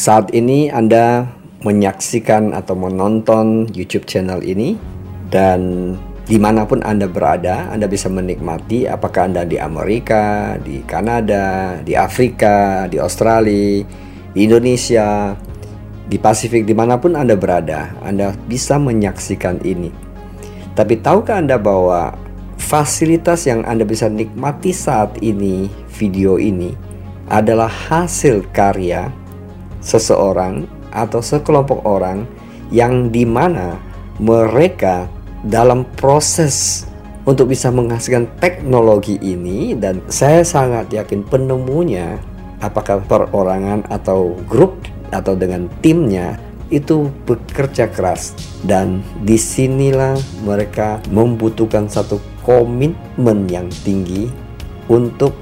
Saat ini Anda menyaksikan atau menonton YouTube channel ini dan di mana pun Anda berada, Anda bisa menikmati apakah Anda di Amerika, di Kanada, di Afrika, di Australia, di Indonesia, di Pasifik, di mana pun Anda berada, Anda bisa menyaksikan ini. Tapi tahukah Anda bahwa fasilitas yang Anda bisa nikmati saat ini, video ini, adalah hasil karya seseorang atau sekelompok orang yang di mana mereka dalam proses untuk bisa menghasilkan teknologi ini dan saya sangat yakin penemunya apakah perorangan atau grup atau dengan timnya itu bekerja keras dan di sinilah mereka membutuhkan satu komitmen yang tinggi untuk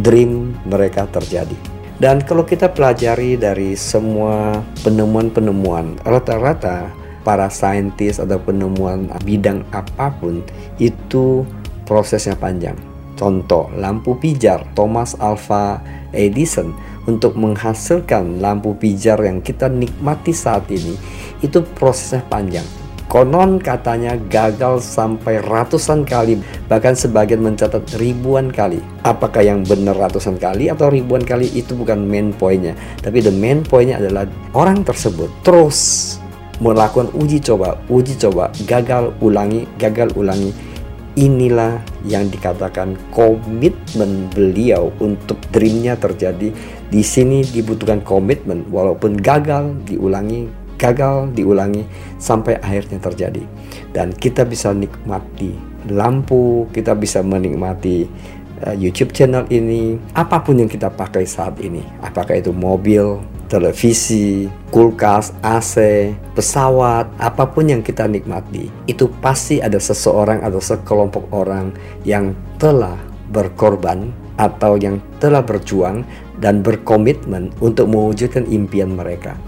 dream mereka terjadi. Dan kalau kita pelajari dari semua penemuan-penemuan, rata-rata para saintis atau penemuan bidang apa pun itu prosesnya panjang. Contoh, lampu pijar Thomas Alva Edison untuk menghasilkan lampu pijar yang kita nikmati saat ini itu prosesnya panjang Konon katanya gagal sampai ratusan kali, bahkan sebagian mencatat ribuan kali. Apakah yang benar ratusan kali atau ribuan kali itu bukan main pointnya. Tapi the main pointnya adalah orang tersebut terus melakukan uji coba, uji coba, gagal ulangi, gagal ulangi. Inilah yang dikatakan komitmen beliau untuk dreamnya terjadi. Di sini dibutuhkan komitmen, walaupun gagal diulangi, gagal diulangi sampai akhirnya terjadi dan kita bisa nikmati lampu kita bisa menikmati uh, YouTube channel ini apa pun yang kita pakai saat ini apakah itu mobil televisi, kulkas, AC, pesawat, apa pun yang kita nikmati, itu pasti ada seseorang atau sekelompok orang yang telah berkorban atau yang telah berjuang dan berkomitmen untuk mewujudkan impian mereka.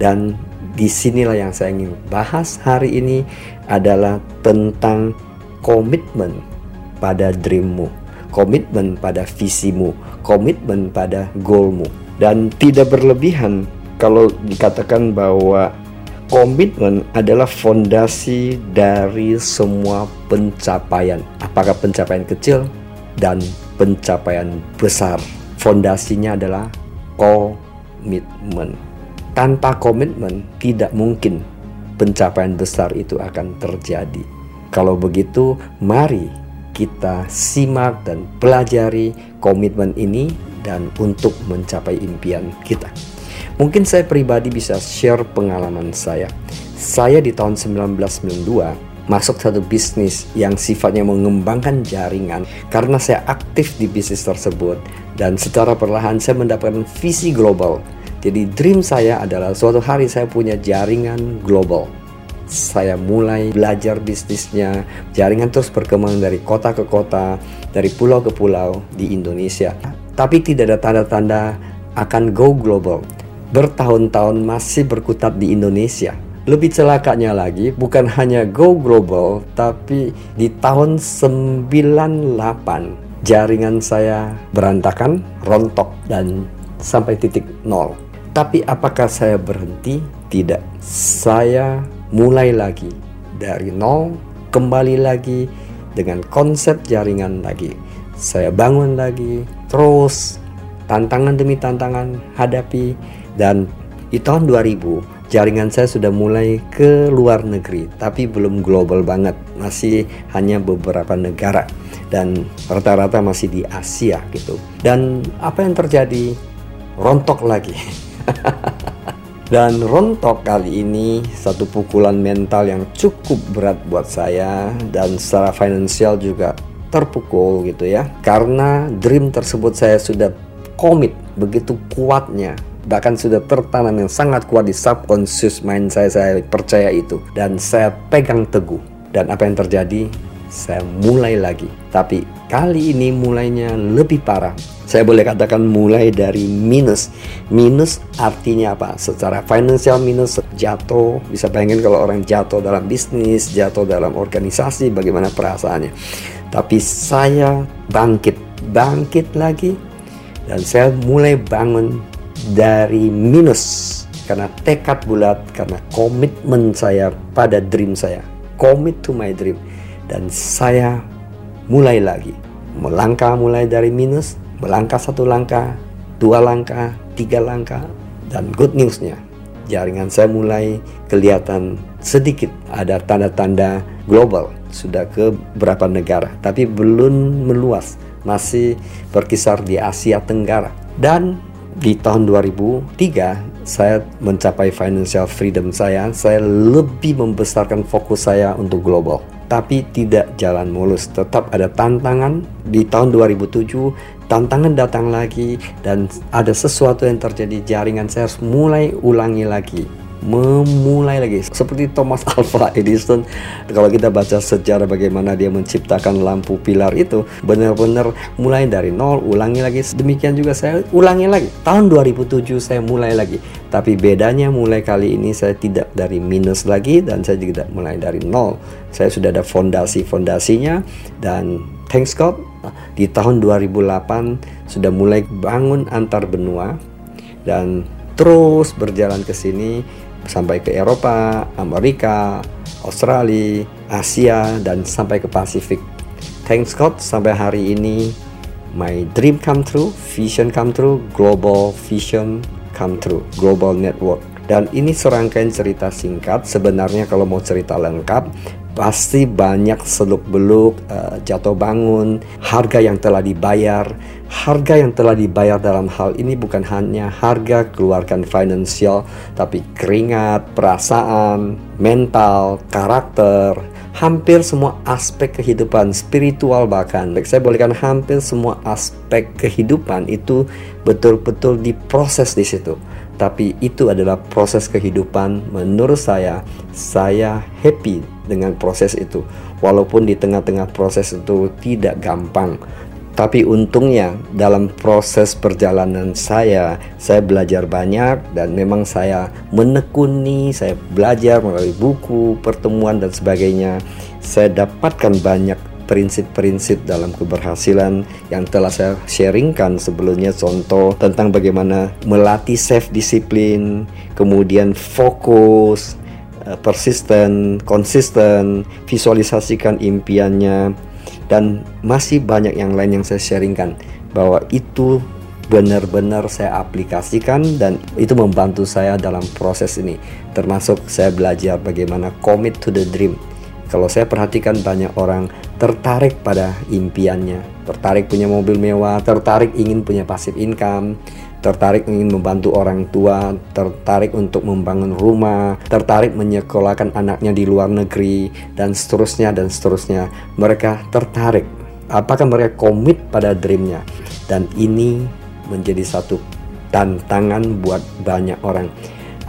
Dan di sinilah yang saya ingin bahas hari ini adalah tentang komitmen pada dreammu, komitmen pada visimu, komitmen pada goalmu. Dan tidak berlebihan kalau dikatakan bahwa komitmen adalah fondasi dari semua pencapaian. Apakah pencapaian kecil dan pencapaian besar. Fondasinya adalah komitmen. Tanpa komitmen, tidak mungkin pencapaian besar itu akan terjadi. Kalau begitu, mari kita simak dan pelajari komitmen ini dan untuk mencapai impian kita. Mungkin saya pribadi bisa share pengalaman saya. Saya di tahun 1992 masuk satu bisnis yang sifatnya mengembangkan jaringan karena saya aktif di bisnis tersebut dan secara perlahan saya mendapatkan visi global jadi dream saya adalah suatu hari saya punya jaringan global. Saya mulai belajar bisnisnya, jaringan terus berkembang dari kota ke kota, dari pulau ke pulau di Indonesia. Tapi tidak ada tanda-tanda akan go global. Bertahun-tahun masih berkutat di Indonesia. Lebih celakanya lagi, bukan hanya go global, tapi di tahun 98 jaringan saya berantakan, rontok, dan sampai titik nol. Tapi apakah saya berhenti? Tidak. Saya mulai lagi. Dari nol, kembali lagi dengan konsep jaringan lagi. Saya bangun lagi, terus tantangan demi tantangan hadapi. Dan di tahun 2000 jaringan saya sudah mulai ke luar negeri tapi belum global banget. Masih hanya beberapa negara. Dan rata-rata masih di Asia gitu. Dan apa yang terjadi? Rontok lagi Dan rontok kali ini satu pukulan mental yang cukup berat buat saya. Dan secara finansial juga terpukul gitu ya. Karena dream tersebut saya sudah komit begitu kuatnya. Bahkan sudah tertanam yang sangat kuat di subconscious mind saya saya percaya itu. Dan saya pegang teguh. Dan apa yang terjadi saya mulai lagi tapi kali ini mulainya lebih parah saya boleh katakan mulai dari minus. Minus artinya apa? Secara financial minus jatuh. Bisa bayangin kalau orang jatuh dalam bisnis, jatuh dalam organisasi, bagaimana perasaannya. Tapi saya bangkit, bangkit lagi. Dan saya mulai bangun dari minus karena tekad bulat, karena komitmen saya pada dream saya, commit to my dream, dan saya mulai lagi. Melangkah mulai dari minus, melangkah satu langkah, dua langkah, tiga langkah, dan good newsnya. Jaringan saya mulai kelihatan sedikit. Ada tanda-tanda global. Sudah ke beberapa negara tapi belum meluas. Masih berkisar di Asia Tenggara. Dan di tahun 2003 saya mencapai financial freedom saya. Saya lebih membesarkan fokus saya untuk global. Tapi tidak jalan mulus. Tetap ada tantangan. Di tahun 2007 tantangan datang lagi. Dan ada sesuatu yang terjadi. Jaringan saya harus mulai ulangi lagi memulai lagi. Seperti Thomas Alva Edison kalau kita baca sejarah bagaimana dia menciptakan lampu pilar itu benar-benar mulai dari nol ulangi lagi. Demikian juga saya ulangi lagi. Tahun 2007 saya mulai lagi. Tapi bedanya mulai kali ini saya tidak dari minus lagi dan saya juga tidak mulai dari nol. Saya sudah ada fondasi-fondasinya dan thanks God di tahun 2008 sudah mulai bangun antar benua dan terus berjalan ke sini sampai ke Eropa, Amerika, Australia, Asia dan sampai ke Pasifik. Thanks God sampai hari ini my dream come true, vision come true, global vision come true, global network. Dan ini serangkaian cerita singkat. Sebenarnya kalau mau cerita lengkap, pasti banyak seluk beluk uh, jatuh bangun harga yang telah dibayar. Harga yang telah dibayar dalam hal ini bukan hanya harga keluarkan finansial tapi keringat perasaan mental karakter hampir semua aspek kehidupan spiritual bahkan. Saya bolehkan hampir semua aspek kehidupan itu betul-betul diproses di situ tapi itu adalah proses kehidupan. Menurut saya saya happy dengan proses itu. Walaupun di tengah-tengah proses itu tidak gampang. Tapi untungnya dalam proses perjalanan saya saya belajar banyak dan memang saya menekuni saya belajar melalui buku pertemuan dan sebagainya. Saya dapatkan banyak prinsip-prinsip dalam keberhasilan yang telah saya sharingkan sebelumnya. Contoh tentang bagaimana melatih self disiplin, kemudian fokus, eh, persisten, konsisten, visualisasikan impiannya dan masih banyak yang lain yang saya sharingkan bahwa itu benar-benar saya aplikasikan dan itu membantu saya dalam proses ini. Termasuk saya belajar bagaimana commit to the dream kalau saya perhatikan banyak orang tertarik pada impiannya, tertarik punya mobil mewah, tertarik ingin punya pasif income, tertarik ingin membantu orang tua, tertarik untuk membangun rumah, tertarik menyekolahkan anaknya di luar negeri, dan seterusnya dan seterusnya. Mereka tertarik. Apakah mereka komit pada dreamnya? Dan ini menjadi satu tantangan buat banyak orang.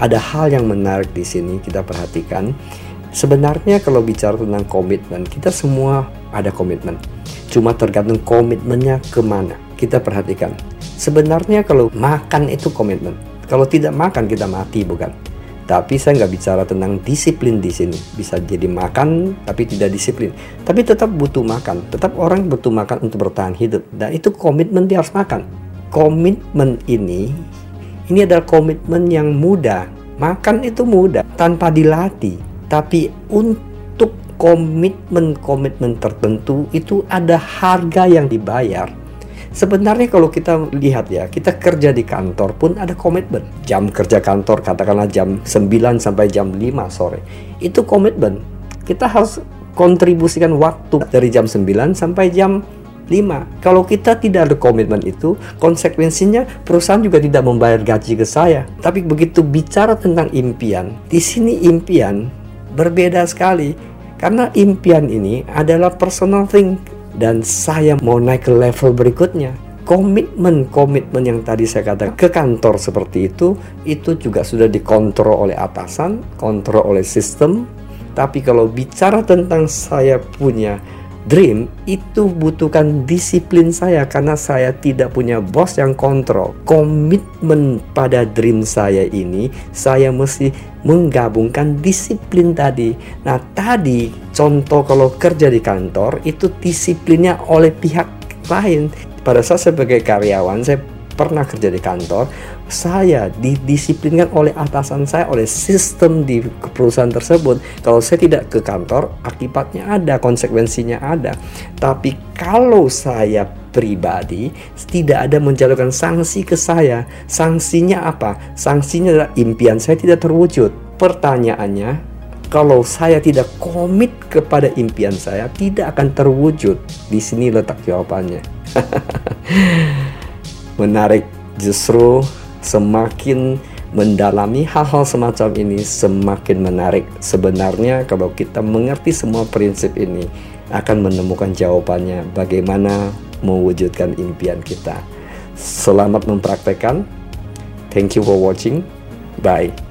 Ada hal yang menarik di sini kita perhatikan Sebenarnya kalau bicara tentang komitmen, kita semua ada komitmen. Cuma tergantung komitmennya ke mana. Kita perhatikan. Sebenarnya kalau makan itu komitmen. Kalau tidak makan kita mati bukan? Tapi saya nggak bicara tentang disiplin di sini. Bisa jadi makan tapi tidak disiplin. Tapi tetap butuh makan. Tetap orang butuh makan untuk bertahan hidup. Dan itu komitmen dia harus makan. Komitmen ini, ini adalah komitmen yang mudah. Makan itu mudah tanpa dilatih tapi untuk komitmen-komitmen tertentu itu ada harga yang dibayar. Sebenarnya kalau kita lihat ya, kita kerja di kantor pun ada komitmen. Jam kerja kantor katakanlah jam 9 sampai jam 5 sore. Itu komitmen. Kita harus kontribusikan waktu dari jam 9 sampai jam 5. Kalau kita tidak ada komitmen itu, konsekuensinya perusahaan juga tidak membayar gaji ke saya. Tapi begitu bicara tentang impian, di sini impian berbeda sekali. Karena impian ini adalah personal thing. Dan saya mau naik ke level berikutnya. Komitmen-komitmen yang tadi saya katakan ke kantor seperti itu itu juga sudah dikontrol oleh atasan, kontrol oleh sistem. Tapi kalau bicara tentang saya punya dream itu butuhkan disiplin saya karena saya tidak punya bos yang kontrol. Komitmen pada dream saya ini saya mesti menggabungkan disiplin tadi. Nah, tadi contoh kalau kerja di kantor itu disiplinnya oleh pihak lain. Pada saat sebagai karyawan saya pernah kerja di kantor, saya didisiplinkan oleh atasan saya, oleh sistem di perusahaan tersebut. Kalau saya tidak ke kantor, akibatnya ada, konsekuensinya ada. Tapi kalau saya pribadi tidak ada menjalurkan sanksi ke saya. Sanksinya apa? Sanksinya adalah impian saya tidak terwujud. Pertanyaannya, kalau saya tidak komit kepada impian saya, tidak akan terwujud. Di sini letak jawabannya. Menarik, justru semakin mendalami hal-hal semacam ini semakin menarik. Sebenarnya kalau kita mengerti semua prinsip ini akan menemukan jawabannya bagaimana mewujudkan impian kita. Selamat mempraktekkan. Thank you for watching. Bye.